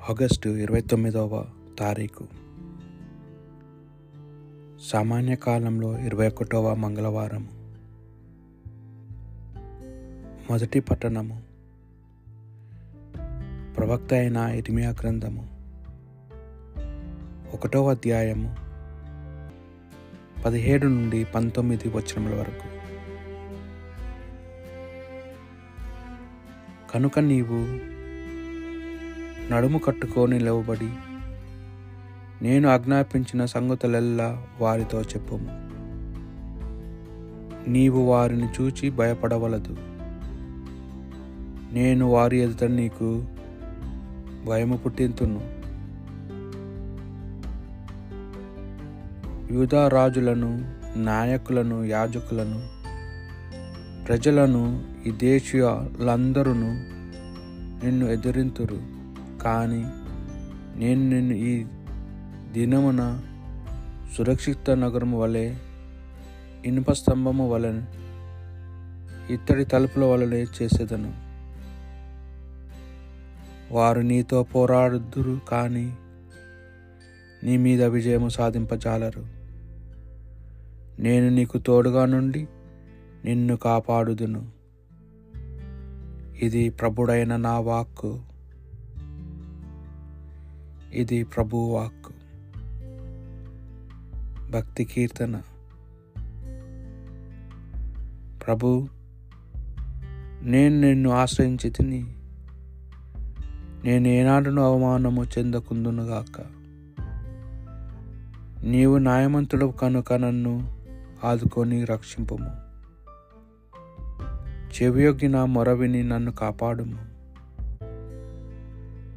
August ఇరవై తొమ్మిదవ తారీఖు. సామాన్య కాలంలో ఇరవై ఒకటవ మంగళవారం. మొదటి పట్టణము. ప్రవక్త అయిన ఇర్మియా గ్రంథము. ఒకటవ అధ్యాయము. పదిహేడు నుండి పంతొమ్మిది వచనముల వరకు. కనుక నీవు నడుము కట్టుకొని నిలవబడి నేను ఆజ్ఞాపించిన సంగతులెల్లా వారితో చెప్పుము. నీవు వారిని చూచి భయపడవలదు. నేను వారి ఎదుట నీకు భయము పుట్టింతును. యూదా రాజులను నాయకులను యాజకులను ప్రజలను ఈ దేశీయులందరూ నిన్ను ఎదిరింతురు. కానీ నేను నిన్ను ఈ దినమున సురక్షిత నగరము వలె ఇనుప స్తంభము వలె ఇత్తడి తలుపుల వలనే చేసేదను. వారు నీతో పోరాడుదురు కానీ నీ మీద విజయము సాధింపజాలరు. నేను నీకు తోడుగా నుండి నిన్ను కాపాడుదును. ఇది ప్రభుడైన నా వాక్కు. ఇది ప్రభువాక్ భక్తి కీర్తన. ప్రభు నేను నిన్ను ఆశ్రయించి తిని నేను ఏనాడును అవమానము చెందకుందునుగాక నీవు న్యాయమంతుడు కనుక నన్ను ఆదుకొని రక్షింపము. చెవియొగ్గిన నా మొరవిని నన్ను కాపాడుము.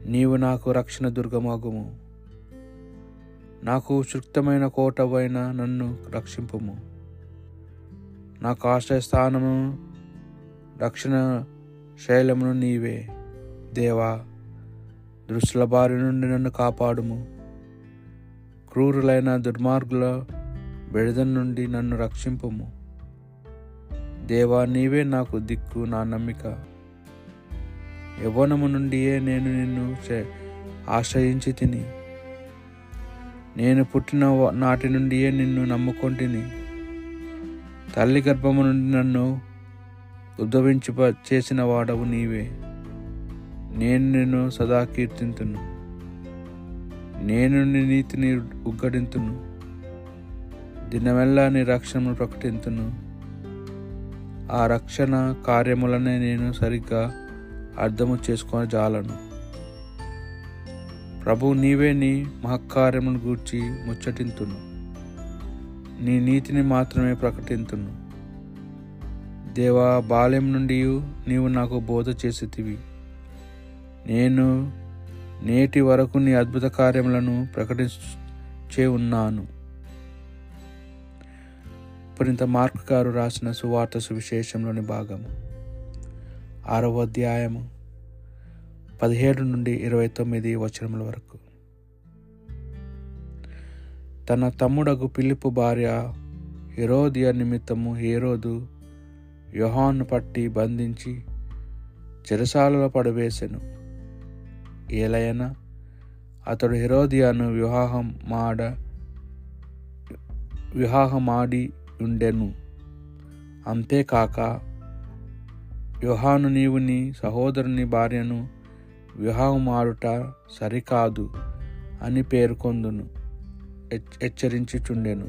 నీవు నాకు రక్షణ దుర్గమగుము. నాకు సుక్తమైన కోటవైన నన్ను రక్షింపుము. నాకు ఆశ్రయస్థానము రక్షణ శైలమును నీవే. దేవా దృశ్యుల బారి నుండి నన్ను కాపాడుము. క్రూరులైన దుర్మార్గుల బెడదం నుండి నన్ను రక్షింపుము. దేవా నీవే నాకు దిక్కు నా నమ్మిక. యవ్వనము నుండియే నేను నిన్ను ఆశ్రయించి తిని. నేను పుట్టిన నాటి నుండియే నిన్ను నమ్ముకొంటిని. తల్లి గర్భము నుండి నన్ను ఉద్భవించి చేసిన వాడవు నీవే. నేను నిన్ను సదా కీర్తింతును. నేను నీ నీతిని ఉగ్గడింతును. దినమెల్లా నీ రక్షణను ప్రకటింతును. ఆ రక్షణ కార్యములనే నేను సరిగ్గా అర్థము చేసుకొని జాలను. ప్రభు నీవే నీ మహకార్యమును గూర్చి ముచ్చటింతును. నీ నీతిని మాత్రమే ప్రకటింతును. దేవా బాల్యం నుండి నీవు నాకు బోధ చేసేతివి. నేను నేటి వరకు నీ అద్భుత కార్యములను ప్రకటించే ఉన్నాను. పురింత మార్క్ గారు రాసిన సువార్త సువిశేషంలోని భాగము. ఆరవ అధ్యాయము పదిహేడు నుండి ఇరవై తొమ్మిది వచనముల వరకు. తన తమ్ముడగు పిలుపు భార్య హెరోదియ నిమిత్తము హేరోదు యోహాను పట్టి బంధించి చెరసాలలో పడవేసెను. ఏలయన అతడు హెరోదియాను వివాహం మాడ వివాహమాడి ఉండెను. అంతేకాక యోహాను నీవు నీ సహోదరుని భార్యను వివాహమాడుట సరికాదు అని పేర్కొందును హెచ్చరించుచుండెను.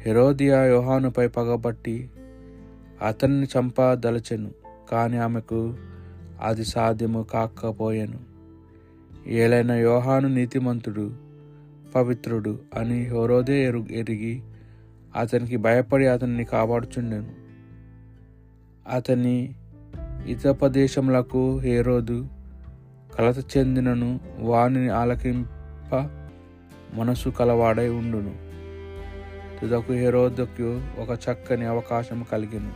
హెరోదియా యోహానుపై పగబట్టి అతన్ని చంపదలచెను కానీ ఆమెకు అది సాధ్యము కాకపోయాను. ఏలైన యోహాను నీతిమంతుడు పవిత్రుడు అని హోరోదే ఎరు ఎరిగి అతనికి భయపడి అతన్ని కాపాడుచుండెను. అతని ఇతపదేశములకు హేరోదు కలత చెందినను వానిని ఆలకింప మనసు కలవాడై ఉండును. తుదకు హేరోదుకు ఒక చక్కని అవకాశం కలిగిను.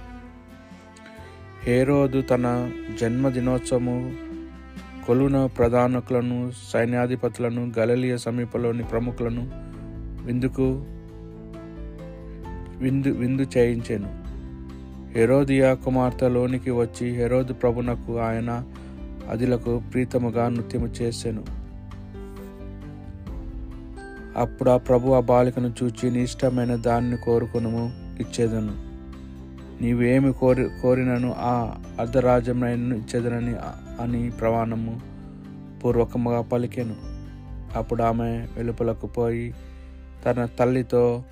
హేరోదు తన జన్మదినోత్సవము కొలున ప్రధానకులను సైన్యాధిపతులను గలలియ సమీపంలోని ప్రముఖులను విందుకు విందు విందు చేయించాను. హెరోదియా కుమార్తె లోనికి వచ్చి హెరోదు ప్రభునకు ఆయన అదిలకు ప్రీతముగా నృత్యము చేసెను. అప్పుడు ఆ ప్రభు ఆ బాలికను చూచి నీ ఇష్టమైన దానిని కోరుకును ఇచ్చేదను. నీవేమి కోరి కోరినను ఆ అర్ధరాజ్యమైన ఇచ్చేదనని అని ప్రమాణము పూర్వకముగా పలికెను. అప్పుడు ఆమె వెలుపలకు పోయి తన తల్లితో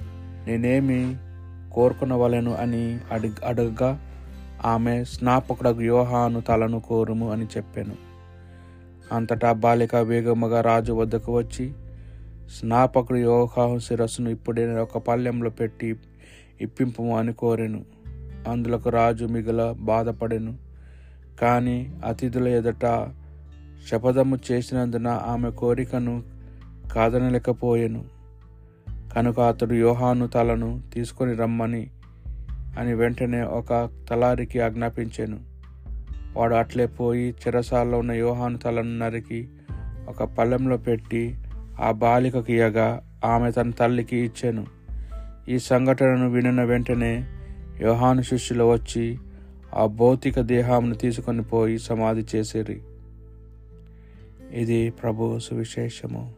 నేనేమి కోరుకునవలెను అని అడి అడగగా ఆమె స్నాపకుడకు యోహాను తలను కోరుము అని చెప్పాను. అంతటా బాలిక వేగముగా రాజు వద్దకు వచ్చి స్నాపకుడు యోహాను శిరస్సును ఇప్పుడే ఒక పళ్ళెంలో పెట్టి ఇప్పింపము అని కోరెను. అందులకు రాజు మిగల బాధపడెను. కానీ అతిథుల ఎదుట శపథము చేసినందున ఆమె కోరికను కాదనలేకపోయాను. కనుక అతడు యోహాను తలను తీసుకొని రమ్మని అని వెంటనే ఒక తలారికి ఆజ్ఞాపించాను. వాడు అట్లే పోయి చిరసాల్లో ఉన్న యోహాను తలను నరికి ఒక పళ్ళెంలో పెట్టి ఆ బాలికకి ఇయ్యగా ఆమె తన తల్లికి ఇచ్చాను. ఈ సంఘటనను వినిన వెంటనే యోహాను శిష్యులు వచ్చి ఆ భౌతిక దేహాన్ని తీసుకొని పోయి సమాధి చేసేరి. ఇది ప్రభు సువిశేషము.